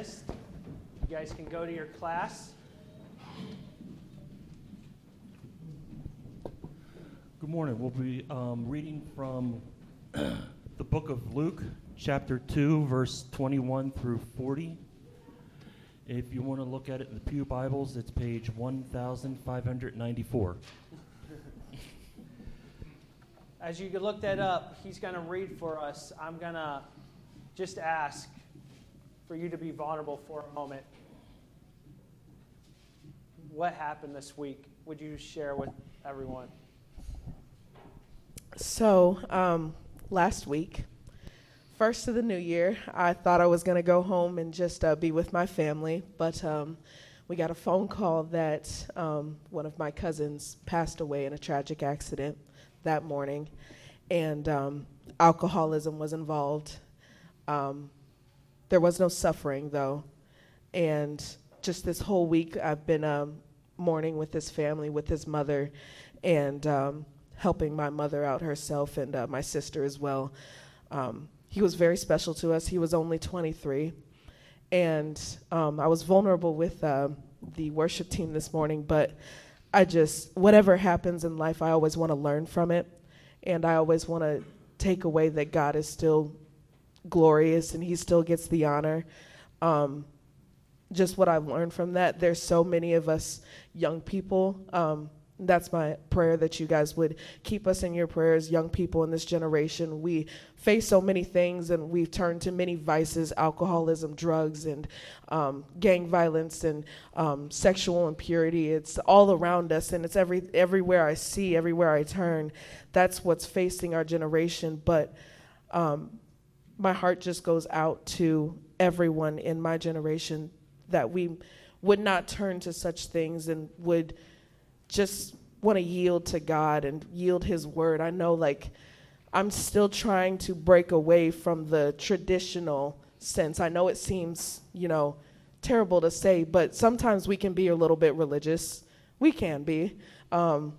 dismissed. You guys can go to your class. Good morning. We'll be um, reading from the book of Luke, chapter 2, verse 21 through 40. If you want to look at it in the Pew Bibles, it's page 1594. As you can look that up, he's going to read for us. I'm going to just ask for you to be vulnerable for a moment. What happened this week? Would you share with everyone? So, um, last week, first of the new year, I thought I was going to go home and just uh, be with my family, but um, we got a phone call that um, one of my cousins passed away in a tragic accident that morning, and um, alcoholism was involved. Um, there was no suffering, though, and just this whole week, I've been um, mourning with his family, with his mother, and helping my mother out herself and uh, my sister as well. Um, he was very special to us. He was only 23. And um, I was vulnerable with uh, the worship team this morning, but I just, whatever happens in life, I always want to learn from it. And I always want to take away that God is still glorious and he still gets the honor. Um, just what I've learned from that. There's so many of us young people um, that's my prayer that you guys would keep us in your prayers, young people in this generation. We face so many things and we've turned to many vices alcoholism, drugs, and um, gang violence and um, sexual impurity. It's all around us and it's every, everywhere I see, everywhere I turn. That's what's facing our generation. But um, my heart just goes out to everyone in my generation that we would not turn to such things and would just want to yield to God and yield His word. I know, like, I'm still trying to break away from the traditional sense. I know it seems, you know, terrible to say, but sometimes we can be a little bit religious. We can be. Um,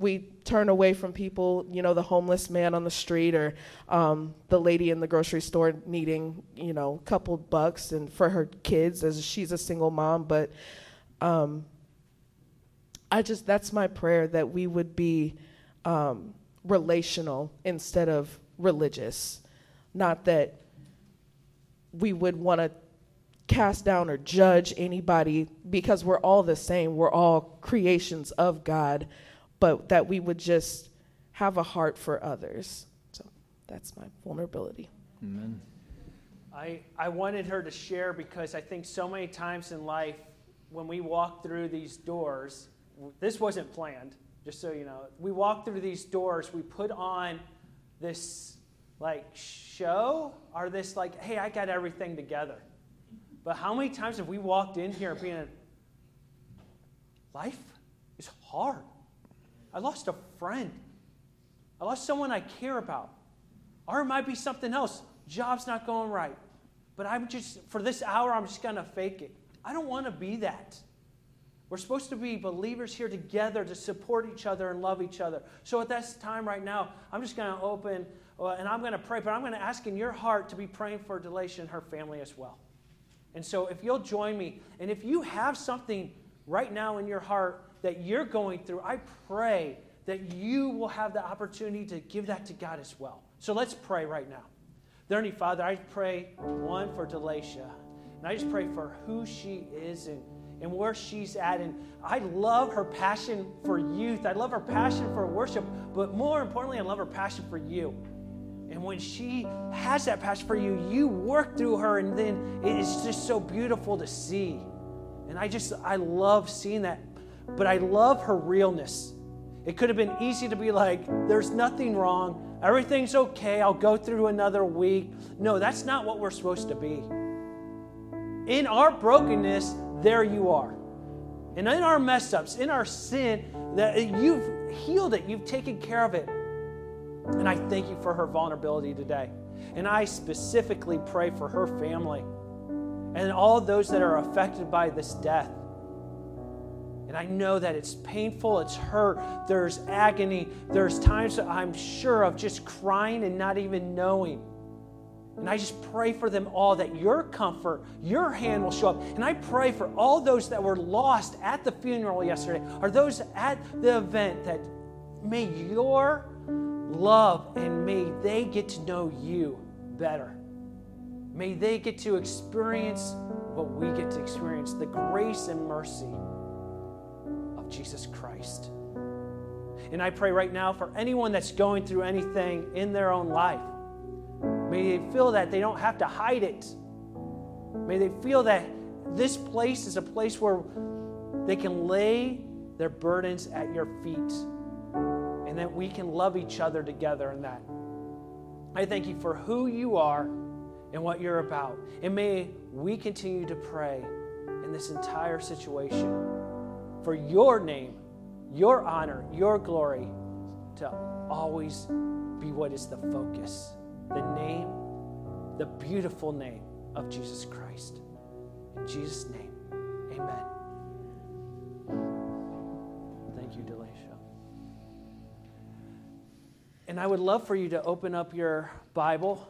we turn away from people, you know, the homeless man on the street or um, the lady in the grocery store needing, you know, a couple bucks and for her kids as she's a single mom. But um, I just, that's my prayer that we would be um, relational instead of religious. Not that we would want to cast down or judge anybody because we're all the same. We're all creations of God, but that we would just have a heart for others. So that's my vulnerability. Amen. I, I wanted her to share because I think so many times in life, when we walk through these doors, this wasn't planned, just so you know. We walk through these doors, we put on this like show or this like, hey, I got everything together. But how many times have we walked in here being, life is hard. I lost a friend. I lost someone I care about. Or it might be something else. Job's not going right. But I'm just, for this hour, I'm just going to fake it. I don't want to be that. We're supposed to be believers here together to support each other and love each other. So at this time right now, I'm just going to open uh, and I'm going to pray, but I'm going to ask in your heart to be praying for Delisha and her family as well. And so if you'll join me, and if you have something right now in your heart that you're going through, I pray that you will have the opportunity to give that to God as well. So let's pray right now. Dear Father, I pray one for Delisha, and I just pray for who she is and and where she's at. And I love her passion for youth. I love her passion for worship, but more importantly, I love her passion for you. And when she has that passion for you, you work through her, and then it's just so beautiful to see. And I just, I love seeing that. But I love her realness. It could have been easy to be like, there's nothing wrong. Everything's okay. I'll go through another week. No, that's not what we're supposed to be. In our brokenness, there you are. And in our mess ups, in our sin, that you've healed it, you've taken care of it. And I thank you for her vulnerability today. And I specifically pray for her family and all those that are affected by this death. And I know that it's painful, it's hurt, there's agony, there's times that I'm sure of just crying and not even knowing. And I just pray for them all that your comfort, your hand will show up. And I pray for all those that were lost at the funeral yesterday, or those at the event, that may your love and may they get to know you better. May they get to experience what we get to experience the grace and mercy Jesus Christ. And I pray right now for anyone that's going through anything in their own life. May they feel that they don't have to hide it. May they feel that this place is a place where they can lay their burdens at your feet and that we can love each other together in that. I thank you for who you are and what you're about. And may we continue to pray in this entire situation for your name, your honor, your glory to always be what is the focus. The name, the beautiful name of Jesus Christ. In Jesus' name, amen. Thank you, Delisha. And I would love for you to open up your Bible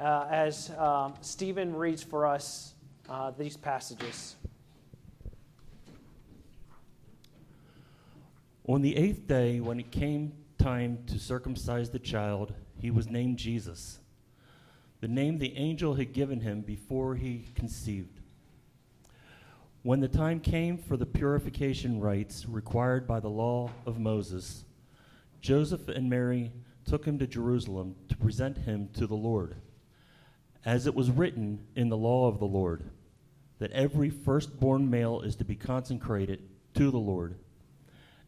uh, as um, Stephen reads for us uh, these passages. On the eighth day, when it came time to circumcise the child, he was named Jesus, the name the angel had given him before he conceived. When the time came for the purification rites required by the law of Moses, Joseph and Mary took him to Jerusalem to present him to the Lord. As it was written in the law of the Lord, that every firstborn male is to be consecrated to the Lord,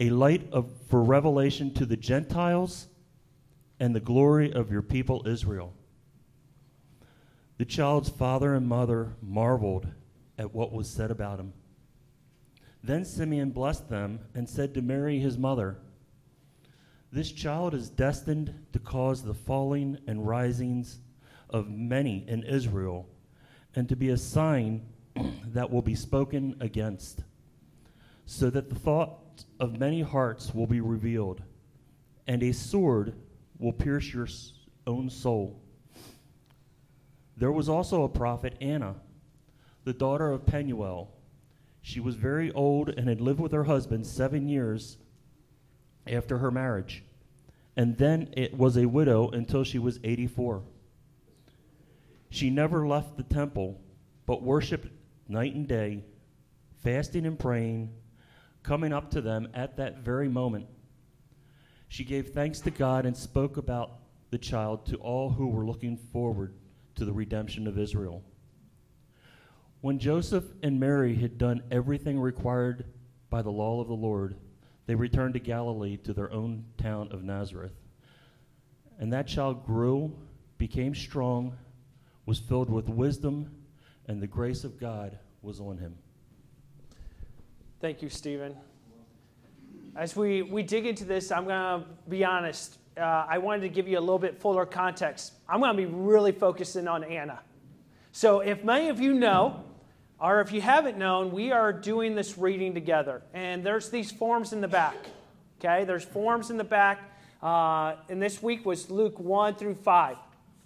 a light of, for revelation to the Gentiles and the glory of your people Israel. The child's father and mother marveled at what was said about him. Then Simeon blessed them and said to Mary, his mother, This child is destined to cause the falling and risings of many in Israel, and to be a sign that will be spoken against, so that the thought of many hearts will be revealed, and a sword will pierce your own soul. There was also a prophet, Anna, the daughter of Penuel she was very old and had lived with her husband seven years after her marriage, and then it was a widow until she was 84. She never left the temple, but worshiped night and day, fasting and praying, coming up to them at that very moment. She gave thanks to God and spoke about the child to all who were looking forward to the redemption of Israel. When Joseph and Mary had done everything required by the law of the Lord, they returned to Galilee to their own town of Nazareth. And that child grew, became strong, was filled with wisdom, and the grace of God was on him. Thank you, Stephen. As we, we dig into this, I'm going to be honest. Uh, I wanted to give you a little bit fuller context. I'm going to be really focusing on Anna. So, if many of you know, or if you haven't known, we are doing this reading together. And there's these forms in the back. Okay, there's forms in the back. Uh, and this week was Luke 1 through 5.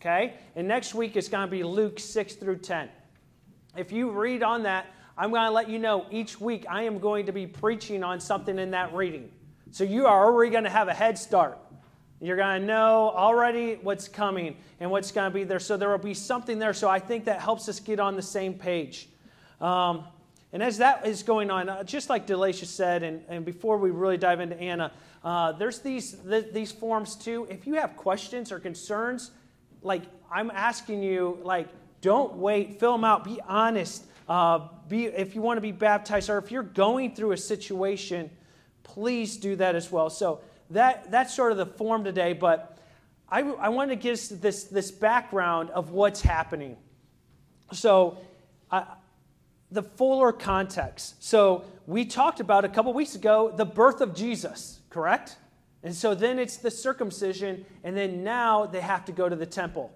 Okay, and next week is going to be Luke 6 through 10. If you read on that, I'm going to let you know each week I am going to be preaching on something in that reading. So you are already going to have a head start. You're going to know already what's coming and what's going to be there. So there will be something there. So I think that helps us get on the same page. Um, and as that is going on, uh, just like Delacia said, and, and before we really dive into Anna, uh, there's these, th- these forms too. If you have questions or concerns, like I'm asking you, like, don't wait, fill them out, be honest. Uh, be, if you want to be baptized or if you're going through a situation, please do that as well. So that, that's sort of the form today, but I, I want to give this, this background of what's happening. So, the fuller context. So, we talked about a couple weeks ago the birth of Jesus, correct? And so then it's the circumcision, and then now they have to go to the temple.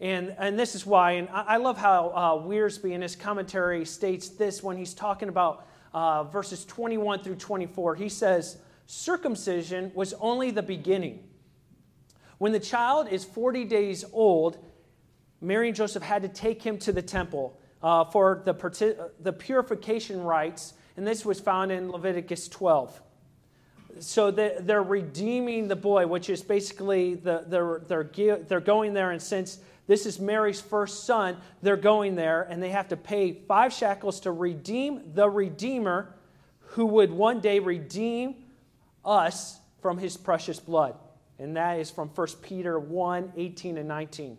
And, and this is why, and I, love how uh, Wiersbe in his commentary states this when he's talking about uh, verses 21 through 24. He says, Circumcision was only the beginning. When the child is 40 days old, Mary and Joseph had to take him to the temple uh, for the, the purification rites, and this was found in Leviticus 12 so they're redeeming the boy, which is basically the, they're, they're, they're going there, and since this is Mary's first son. They're going there and they have to pay five shekels to redeem the Redeemer who would one day redeem us from his precious blood. And that is from 1 Peter 1 18 and 19.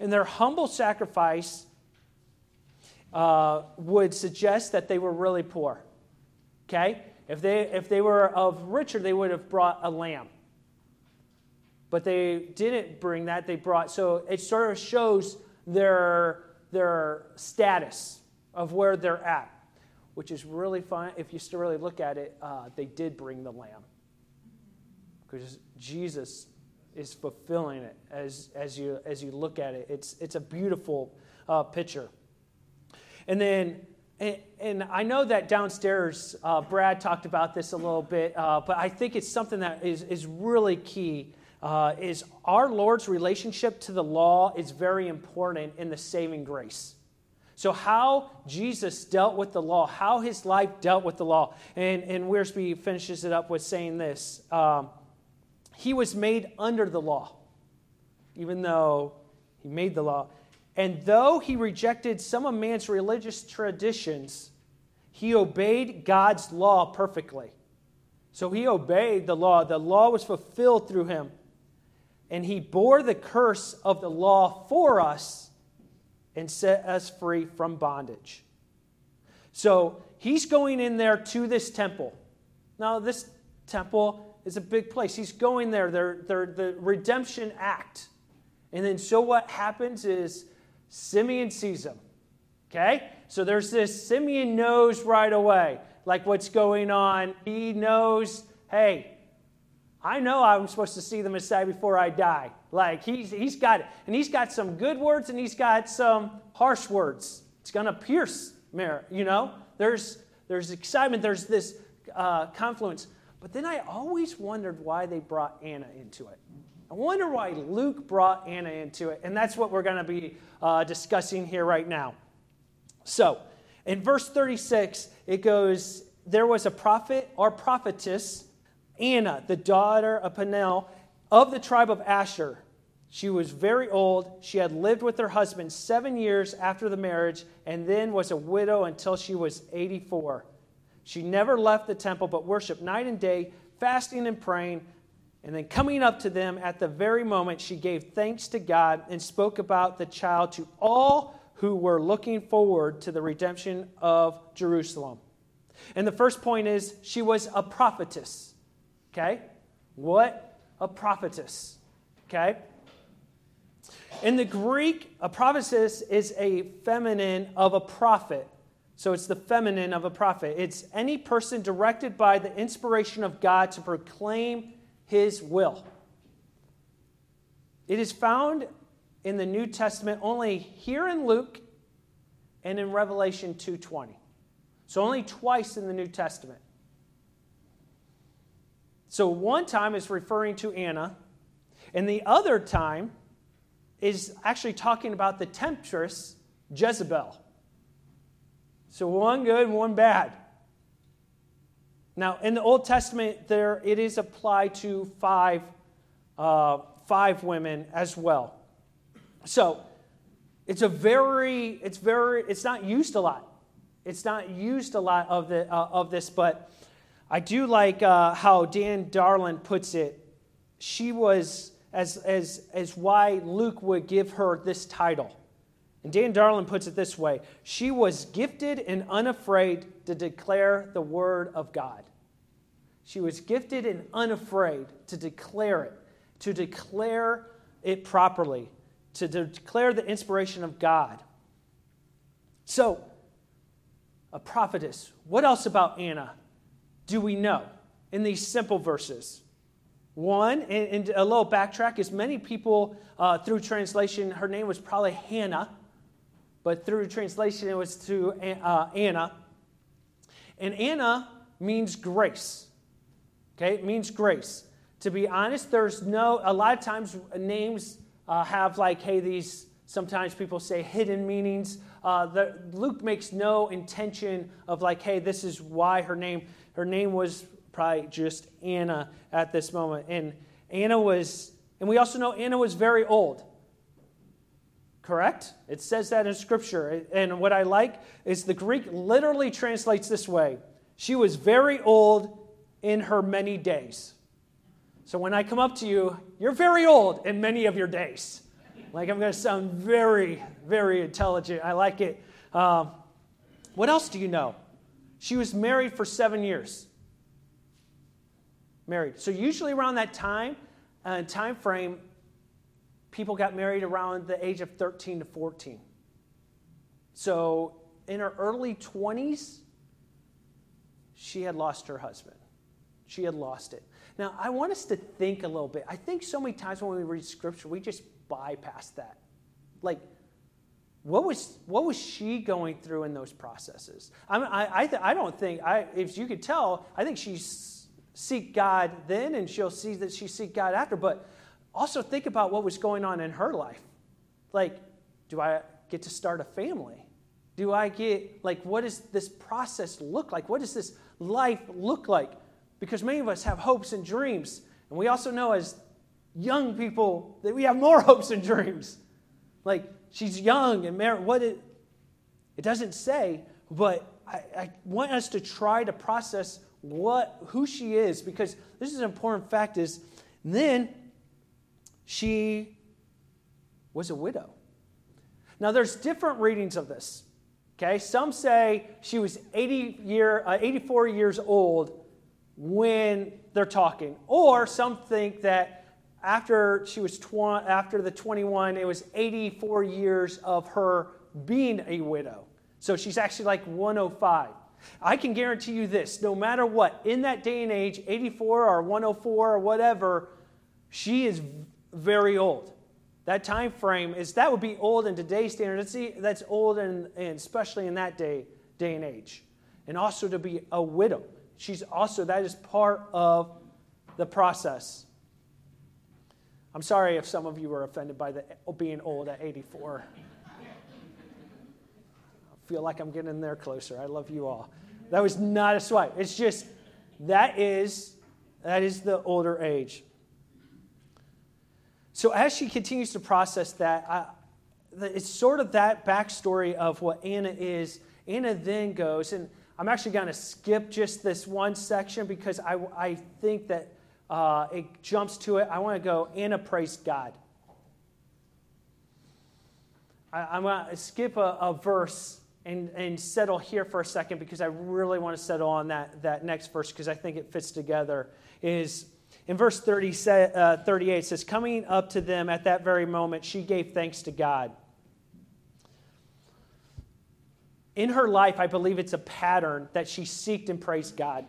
And their humble sacrifice uh, would suggest that they were really poor. Okay? If they, if they were of richer, they would have brought a lamb but they didn't bring that. They brought, so it sort of shows their, their status of where they're at, which is really fun. If you still really look at it, uh, they did bring the lamb because Jesus is fulfilling it as, as, you, as you look at it. It's, it's a beautiful uh, picture. And then and, and, I know that downstairs, uh, Brad talked about this a little bit, uh, but I think it's something that is, is really key uh, is our Lord's relationship to the law is very important in the saving grace. So, how Jesus dealt with the law, how his life dealt with the law. And, and Wiersbe finishes it up with saying this um, He was made under the law, even though he made the law. And though he rejected some of man's religious traditions, he obeyed God's law perfectly. So he obeyed the law. The law was fulfilled through him and he bore the curse of the law for us and set us free from bondage. So he's going in there to this temple. Now, this temple is a big place. He's going there, they're, they're the redemption act. And then, so what happens is Simeon sees him. Okay? So there's this, Simeon knows right away, like what's going on. He knows, hey, I know I'm supposed to see the Messiah before I die. Like he's, he's got it. And he's got some good words and he's got some harsh words. It's going to pierce you know? There's, there's excitement, there's this uh, confluence. But then I always wondered why they brought Anna into it. I wonder why Luke brought Anna into it. And that's what we're going to be uh, discussing here right now. So, in verse 36, it goes, There was a prophet or prophetess Anna, the daughter of Penuel of the tribe of Asher. She was very old. She had lived with her husband seven years after the marriage and then was a widow until she was 84. She never left the temple but worshiped night and day, fasting and praying. And then coming up to them at the very moment, she gave thanks to God and spoke about the child to all who were looking forward to the redemption of Jerusalem. And the first point is she was a prophetess. Okay? What? A prophetess. Okay? In the Greek, a prophetess is a feminine of a prophet. So it's the feminine of a prophet. It's any person directed by the inspiration of God to proclaim his will. It is found in the New Testament only here in Luke and in Revelation 2:20. So only twice in the New Testament. So one time is referring to Anna, and the other time is actually talking about the temptress Jezebel. So one good, one bad. Now, in the Old Testament, there it is applied to five uh, five women as well. So it's a very, it's very, it's not used a lot. It's not used a lot of, the, uh, of this, but I do like uh, how Dan Darling puts it. She was, as, as, as why Luke would give her this title. And Dan Darling puts it this way She was gifted and unafraid to declare the word of God. She was gifted and unafraid to declare it, to declare it properly, to declare the inspiration of God. So, a prophetess. What else about Anna do we know in these simple verses? One, and, and a little backtrack, is many people uh, through translation, her name was probably Hannah, but through translation it was to uh, Anna. And Anna means grace. Okay, it means grace. To be honest, there's no, a lot of times names uh, have like, hey, these, sometimes people say hidden meanings. Uh, the, Luke makes no intention of like, hey, this is why her name, her name was probably just Anna at this moment. And Anna was, and we also know Anna was very old. Correct? It says that in Scripture. And what I like is the Greek literally translates this way She was very old in her many days. So when I come up to you, you're very old in many of your days. Like I'm going to sound very, very intelligent. I like it. Um, what else do you know? She was married for seven years. Married. So usually around that time, uh, time frame, people got married around the age of 13 to 14. So in her early 20s, she had lost her husband. She had lost it. Now, I want us to think a little bit. I think so many times when we read scripture, we just bypass that. Like, what was, what was she going through in those processes? I, mean, I, I, th- I don't think, I, if you could tell, I think she seek God then and she'll see that she seek God after. But also think about what was going on in her life. Like, do I get to start a family? Do I get, like, what does this process look like? What does this life look like? Because many of us have hopes and dreams. And we also know as young people that we have more hopes and dreams. Like, she's young and married. What it, it doesn't say, but I, I want us to try to process what who she is because this is an important fact is then she was a widow. Now, there's different readings of this. Okay, some say she was 80 year, uh, 84 years old when they're talking, or some think that after she was tw- after the 21, it was 84 years of her being a widow. So she's actually like 105. I can guarantee you this: no matter what, in that day and age, 84 or 104 or whatever, she is very old. That time frame is that would be old in today's standard. That's, that's old and, and especially in that day, day and age. And also to be a widow. She's also, that is part of the process. I'm sorry if some of you were offended by the being old at 84. I feel like I'm getting there closer. I love you all. That was not a swipe. It's just that is that is the older age. So as she continues to process that, I, it's sort of that backstory of what Anna is. Anna then goes, and I'm actually going to skip just this one section because I, I think that uh, it jumps to it. I want to go, Anna praised God. I, am going to skip a, a verse and, and settle here for a second because I really want to settle on that, that next verse because I think it fits together. Is in verse 30, uh, 38, it says, Coming up to them at that very moment, she gave thanks to God. In her life, I believe it's a pattern that she seeked and praised God.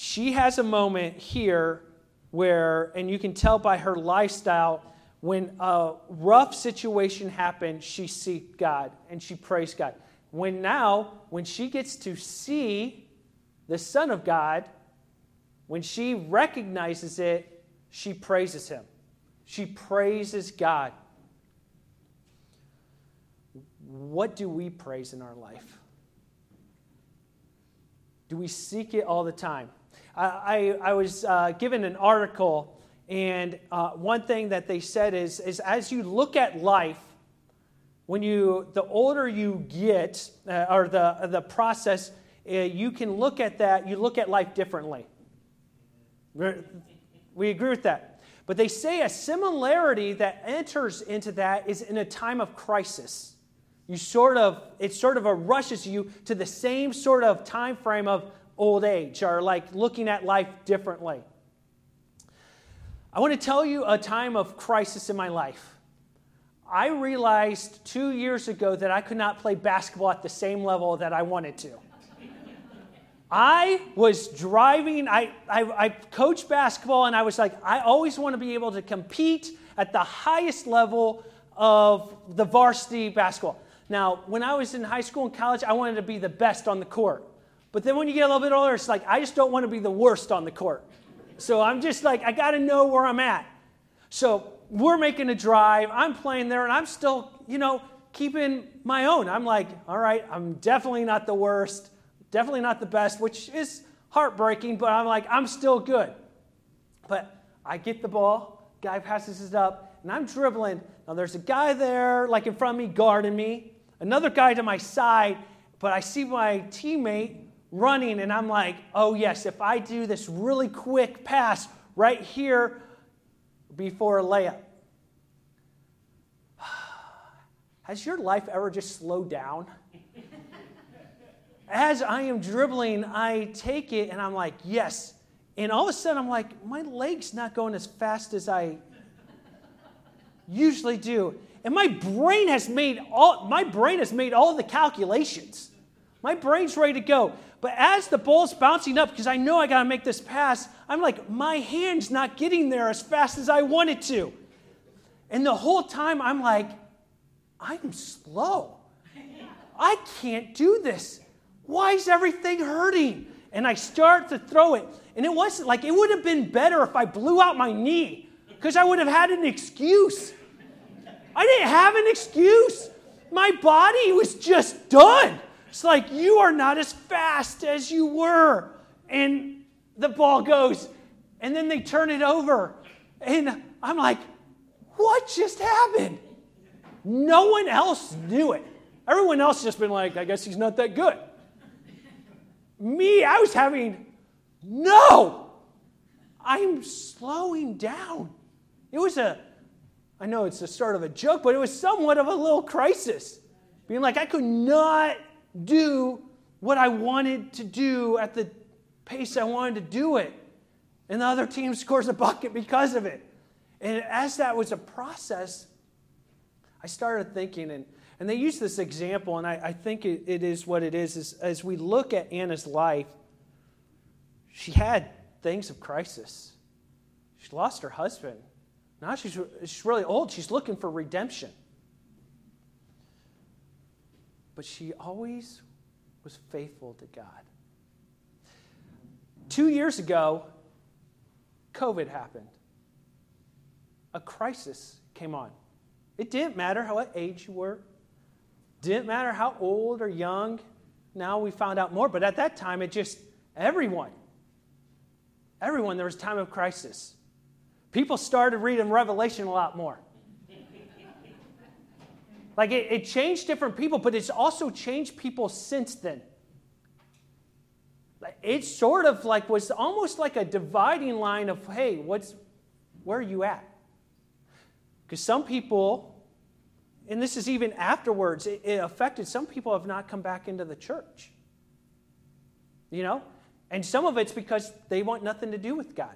She has a moment here where, and you can tell by her lifestyle, when a rough situation happened, she seeked God and she praised God. When now, when she gets to see the Son of God, when she recognizes it, she praises him. She praises God. What do we praise in our life? Do we seek it all the time? I, I, was uh, given an article, and uh, one thing that they said is, is as you look at life, when you the older you get, uh, or the the process, uh, you can look at that. You look at life differently. We agree with that. But they say a similarity that enters into that is in a time of crisis. You sort of, it sort of rushes you to the same sort of time frame of old age or like looking at life differently. I want to tell you a time of crisis in my life. I realized two years ago that I could not play basketball at the same level that I wanted to. I was driving, I, I, I, coached basketball, and I was like, I always want to be able to compete at the highest level of the varsity basketball. Now, when I was in high school and college, I wanted to be the best on the court. But then when you get a little bit older, it's like, I just don't want to be the worst on the court. So I'm just like, I got to know where I'm at. So we're making a drive. I'm playing there, and I'm still, you know, keeping my own. I'm like, all right, I'm definitely not the worst. Definitely not the best, which is heartbreaking, but I'm like, I'm still good. But I get the ball, guy passes it up, and I'm dribbling. Now there's a guy there, like in front of me, guarding me, another guy to my side, but I see my teammate running, and I'm like, oh yes, if I do this really quick pass right here before a layup. Has your life ever just slowed down? as I am dribbling, I take it and I'm like, yes. And all of a sudden, I'm like, my leg's not going as fast as I usually do. And my brain has made all my brain has made all the calculations. My brain's ready to go. But as the ball's bouncing up, because I know I gotta make this pass, I'm like, my hand's not getting there as fast as I want it to. And the whole time I'm like, I'm slow. I can't do this. Why is everything hurting? And I start to throw it. And it wasn't like it would have been better if I blew out my knee because I would have had an excuse. I didn't have an excuse. My body was just done. It's like, you are not as fast as you were. And the ball goes, and then they turn it over. And I'm like, what just happened? No one else knew it. Everyone else just been like, I guess he's not that good. Me, I was having, no, I'm slowing down. It was a, I know it's the start of a joke, but it was somewhat of a little crisis. Being like, I could not do what I wanted to do at the pace I wanted to do it. And the other team scores a bucket because of it. And as that was a process, I started thinking, and and they use this example, and I, I think it, it is what it is, is. As we look at Anna's life, she had things of crisis. She lost her husband. Now she's, she's really old. She's looking for redemption. But she always was faithful to God. Two years ago, COVID happened. A crisis came on. It didn't matter how what age you were, didn't matter how old or young. Now we found out more, but at that time, it just, everyone, everyone, there was time of crisis. People started reading Revelation a lot more. Like it, it changed different people, but it's also changed people since then. It sort of like was almost like a dividing line of, hey, what's, where are you at? Because some people and this is even afterwards, it, it affected some people have not come back into the church. You know? And some of it's because they want nothing to do with God.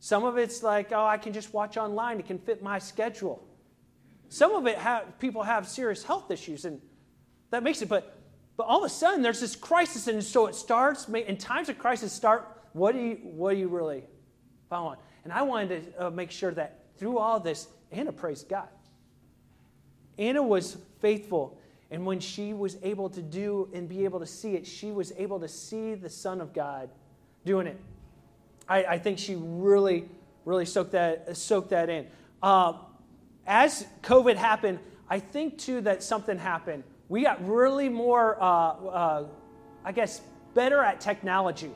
Some of it's like, oh, I can just watch online, it can fit my schedule. Some of it, have, people have serious health issues, and that makes it, but, but all of a sudden there's this crisis, and so it starts, in times of crisis, start, what do you, what do you really follow on? And I wanted to uh, make sure that through all this, Anna praised God. Anna was faithful. And when she was able to do and be able to see it, she was able to see the Son of God doing it. I, I think she really, really soaked that, soaked that in. Uh, as COVID happened, I think too that something happened. We got really more, uh, uh, I guess, better at technology.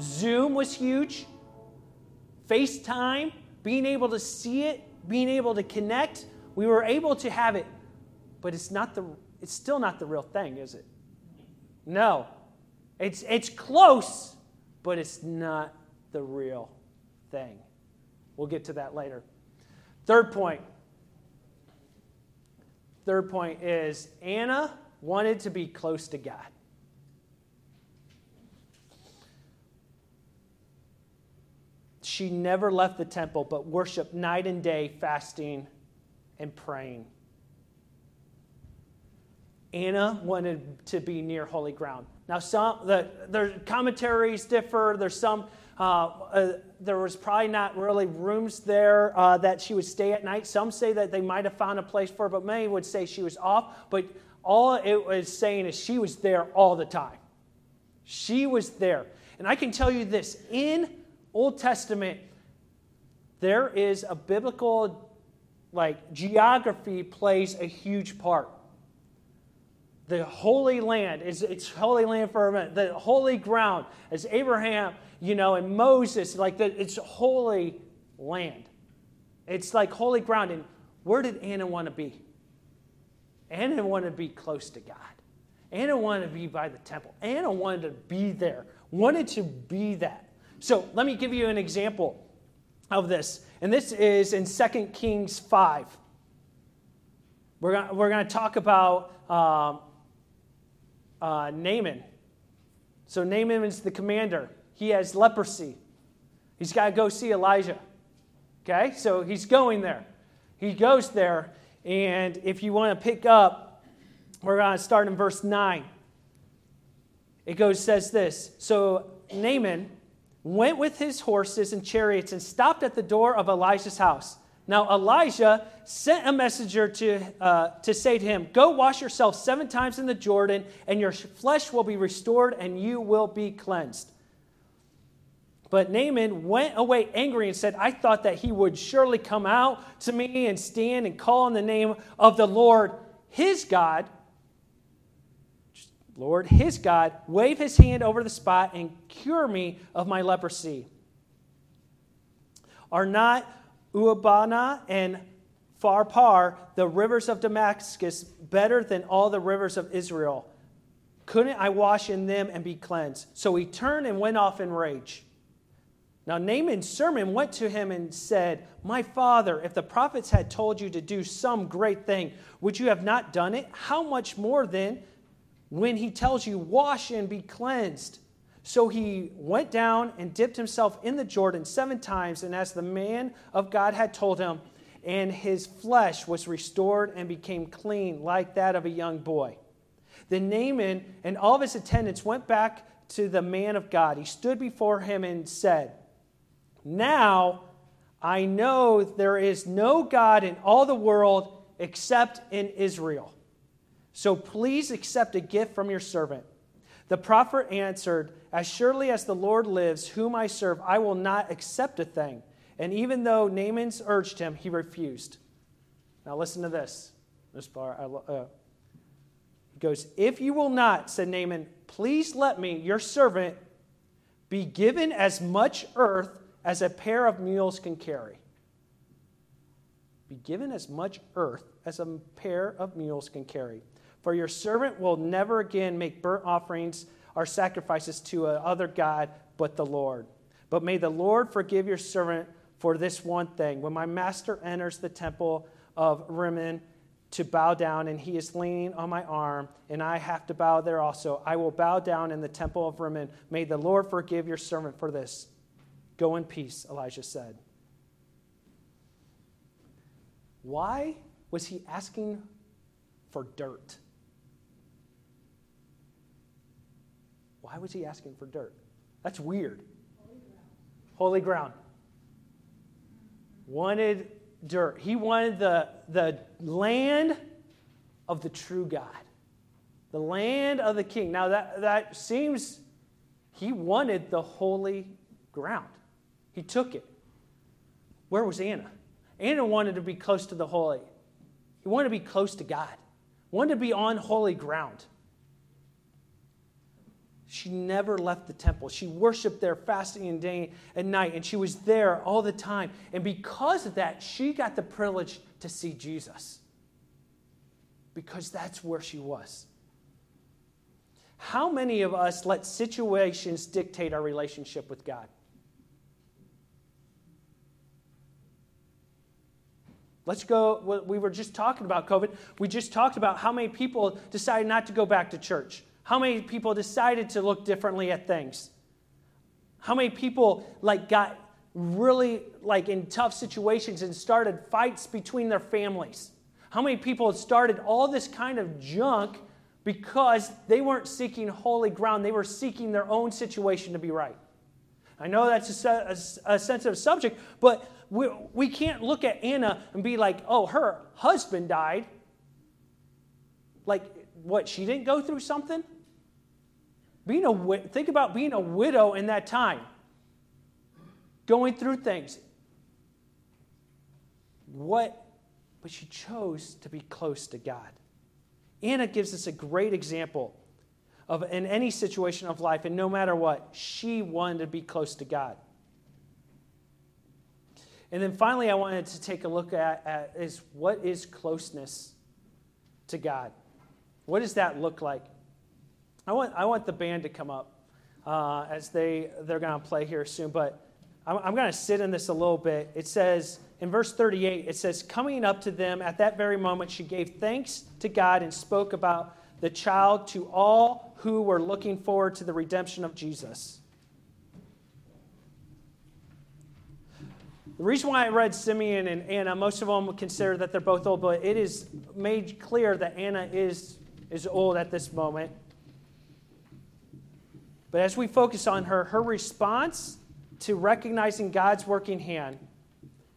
Zoom was huge. FaceTime, being able to see it, being able to connect, we were able to have it, but it's not the it's still not the real thing, is it? No. It's it's close, but it's not the real thing. We'll get to that later. Third point. Third point is Anna wanted to be close to God. She never left the temple, but worshiped night and day, fasting and praying. Anna wanted to be near holy ground. Now, some the, the commentaries differ. There's some. Uh, uh, there was probably not really rooms there uh, that she would stay at night. Some say that they might have found a place for her, but many would say she was off. But all it was saying is she was there all the time. She was there. And I can tell you this in Old Testament, there is a biblical, like, geography plays a huge part. The Holy Land is it's Holy Land for a minute. The holy ground, as Abraham, you know, and Moses, like the, it's holy land. It's like holy ground. And where did Anna want to be? Anna wanted to be close to God. Anna wanted to be by the temple. Anna wanted to be there, wanted to be that. So let me give you an example of this. And this is in 2 Kings 5. We're going we're to talk about um, uh, Naaman. So Naaman is the commander. He has leprosy. He's got to go see Elijah. Okay? So he's going there. He goes there. And if you want to pick up, we're going to start in verse 9. It goes, says this. So Naaman went with his horses and chariots and stopped at the door of Elijah's house. Now, Elijah sent a messenger to, uh, to say to him, Go wash yourself seven times in the Jordan, and your flesh will be restored, and you will be cleansed. But Naaman went away angry and said, I thought that he would surely come out to me and stand and call on the name of the Lord his God Lord, his God, wave his hand over the spot and cure me of my leprosy. Are not Abana and Pharpar, the rivers of Damascus, better than all the rivers of Israel? Couldn't I wash in them and be cleansed? So he turned and went off in rage. Now, Naaman's servant went to him and said, My father, if the prophets had told you to do some great thing, would you have not done it? How much more then? when he tells you, Wash and be cleansed. So he went down and dipped himself in the Jordan seven times, and as the man of God had told him, and his flesh was restored and became clean like that of a young boy. Then Naaman and all of his attendants went back to the man of God. He stood before him and said, Now I know there is no God in all the world except in Israel. So please accept a gift from your servant. The prophet answered, As surely as the Lord lives, whom I serve, I will not accept a thing. And even though Naaman's urged him, he refused. Now listen to this. This part, uh, he goes, If you will not, said Naaman, please let me, your servant, be given as much earth as a pair of mules can carry. Be given as much earth as a pair of mules can carry. For your servant will never again make burnt offerings or sacrifices to another God but the Lord. But may the Lord forgive your servant for this one thing. When my master enters the temple of Rimmon to bow down, and he is leaning on my arm, and I have to bow there also, I will bow down in the temple of Rimmon. May the Lord forgive your servant for this. Go in peace, Elijah said. Why was he asking for dirt? Why was he asking for dirt? That's weird. Holy ground. Wanted dirt. He wanted the, the land of the true God, the land of the king. Now, that, that seems he wanted the holy ground. He took it. Where was Anna? Anna wanted to be close to the holy. He wanted to be close to God, wanted to be on holy ground. She never left the temple. She worshiped there fasting and day and night, and she was there all the time. And because of that, she got the privilege to see Jesus. Because that's where she was. How many of us let situations dictate our relationship with God? Let's go. We were just talking about COVID. We just talked about how many people decided not to go back to church. How many people decided to look differently at things? How many people like got really like in tough situations and started fights between their families? How many people started all this kind of junk because they weren't seeking holy ground? They were seeking their own situation to be right. I know that's a, a, a sensitive subject, but we, we can't look at Anna and be like, oh, her husband died. Like, what, she didn't go through something? Being a, think about being a widow in that time, going through things. What? But she chose to be close to God. Anna gives us a great example of in any situation of life, and no matter what, she wanted to be close to God. And then finally, I wanted to take a look at, at is what is closeness to God? What does that look like? I want, I want the band to come up uh, as they, they're going to play here soon, but I'm, I'm going to sit in this a little bit. It says, in verse 38, it says, Coming up to them at that very moment, she gave thanks to God and spoke about the child to all who were looking forward to the redemption of Jesus. The reason why I read Simeon and Anna, most of them consider that they're both old, but it is made clear that Anna is, is old at this moment. But as we focus on her, her response to recognizing God's working hand,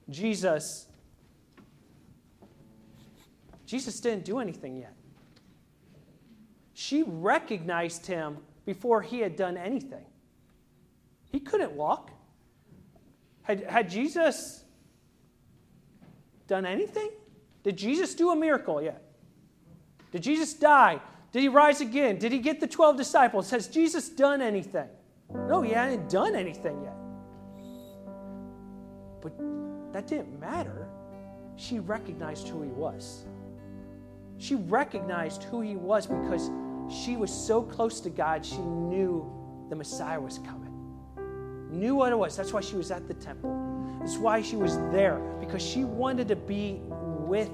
Jesus, Jesus didn't do anything yet. She recognized him before he had done anything. He couldn't walk. Had, had Jesus done anything? Did Jesus do a miracle yet? Did Jesus die? Did he rise again? Did he get the 12 disciples? Has Jesus done anything? No, he hadn't done anything yet. But that didn't matter. She recognized who he was. She recognized who he was because she was so close to God, she knew the Messiah was coming. Knew what it was. That's why she was at the temple. That's why she was there, because she wanted to be with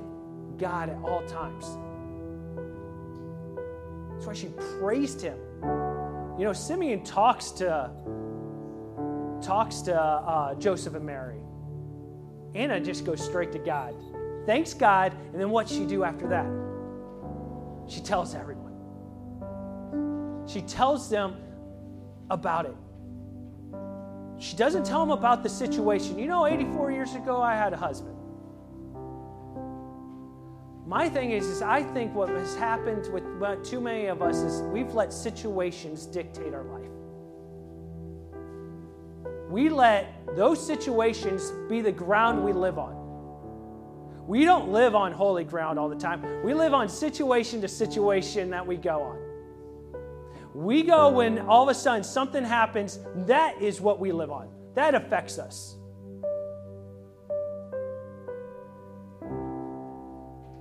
God at all times. That's why she praised him. You know, Simeon talks to talks to uh, Joseph and Mary. Anna just goes straight to God. Thanks God, and then what's she do after that? She tells everyone. She tells them about it. She doesn't tell him about the situation. You know, 84 years ago, I had a husband. My thing is, is I think what has happened with too many of us is we've let situations dictate our life. We let those situations be the ground we live on. We don't live on holy ground all the time. We live on situation to situation that we go on. We go when all of a sudden something happens, that is what we live on. That affects us.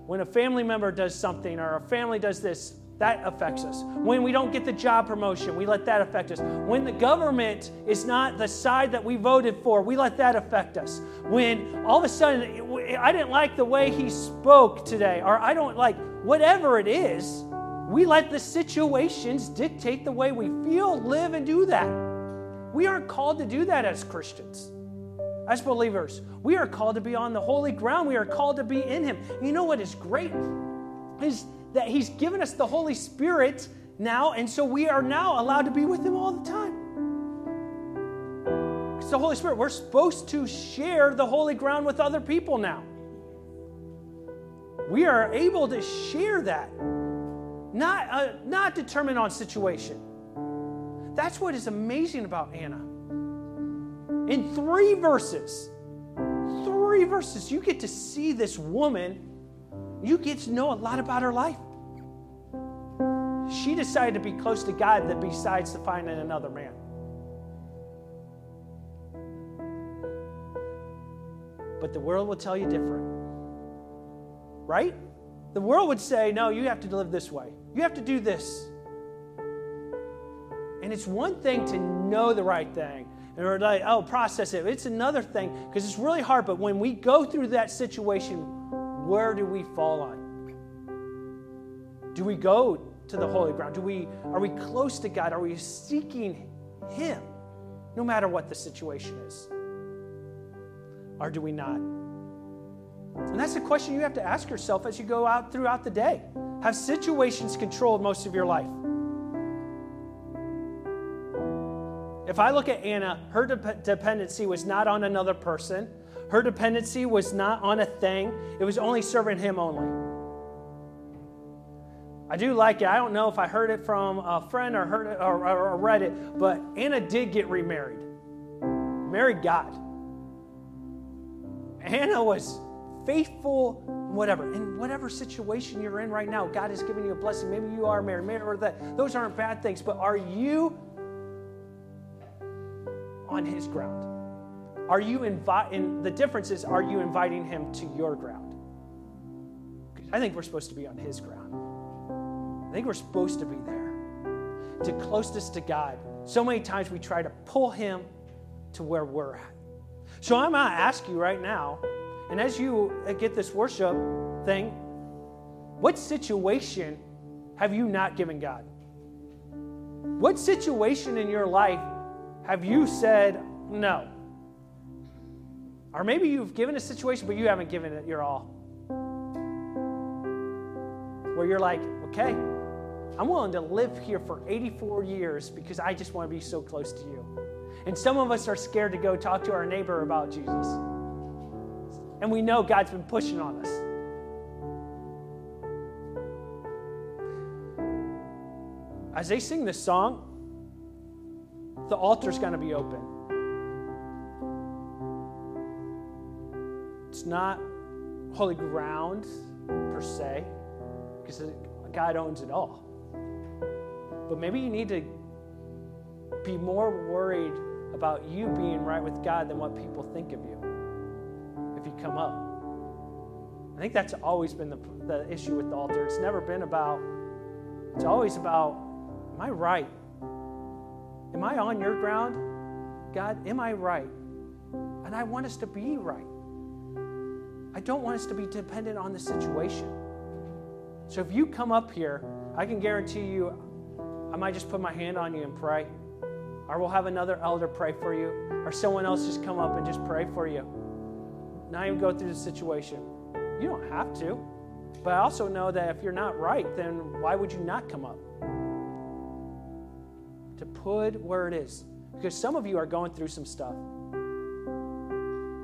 When a family member does something or a family does this, that affects us. When we don't get the job promotion, we let that affect us. When the government is not the side that we voted for, we let that affect us. When all of a sudden, I didn't like the way he spoke today, or I don't like whatever it is, we let the situations dictate the way we feel, live, and do that. We aren't called to do that as Christians as believers. We are called to be on the holy ground. We are called to be in Him. You know what is great? Is that He's given us the Holy Spirit now, and so we are now allowed to be with Him all the time. It's the Holy Spirit. We're supposed to share the holy ground with other people now. We are able to share that, not, uh, not determined on situation. That's what is amazing about Anna in three verses, three verses, you get to see this woman. You get to know a lot about her life. she decided to be close to God that besides to finding another man. But the world will tell you different. Right? The world would say, no, you have to live this way. You have to do this. And it's one thing to know the right thing and we're like, oh, process it. It's another thing because it's really hard. But when we go through that situation, where do we fall on? Do we go to the holy ground? Do we are we close to God? Are we seeking Him, no matter what the situation is, or do we not? And that's the question you have to ask yourself as you go out throughout the day. Have situations controlled most of your life? If I look at Anna, her de- dependency was not on another person. Her dependency was not on a thing. It was only serving him only. I do like it. I don't know if I heard it from a friend or heard it or, or, or read it, but Anna did get remarried. Married God. Anna was faithful whatever in whatever situation you're in right now god has given you a blessing maybe you are married, married or that those aren't bad things but are you on his ground? Are you inviting, the difference is, are you inviting him to your ground? I think we're supposed to be on his ground. I think we're supposed to be there, to closest to God. So many times we try to pull him to where we're at. So I'm going to ask you right now, and as you uh, get this worship thing, what situation have you not given God? What situation in your life have you said no? Or maybe you've given a situation, but you haven't given it your all. Where you're like, okay, I'm willing to live here for 84 years because I just want to be so close to you. And some of us are scared to go talk to our neighbor about Jesus. And we know God's been pushing on us. As they sing this song, the altar's going to be open. It's not holy ground per se, because God owns it all. But maybe you need to be more worried about you being right with God than what people think of you come up. I think that's always been the, the issue with the altar. It's never been about, it's always about, am I right? Am I on your ground? God, am I right? And I want us to be right. I don't want us to be dependent on the situation. So if you come up here, I can guarantee you, I might just put my hand on you and pray. Or we'll have another elder pray for you. Or someone else just come up and just pray for you. Not even go through the situation. You don't have to. But I also know that if you're not right, then why would you not come up? to put where it is. Because some of you are going through some stuff.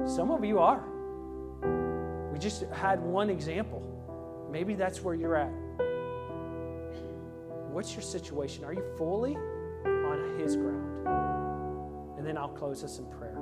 Some of you are. We just had one example. Maybe that's where you're at. What's your situation? Are you fully on His ground? And then I'll close us in prayer.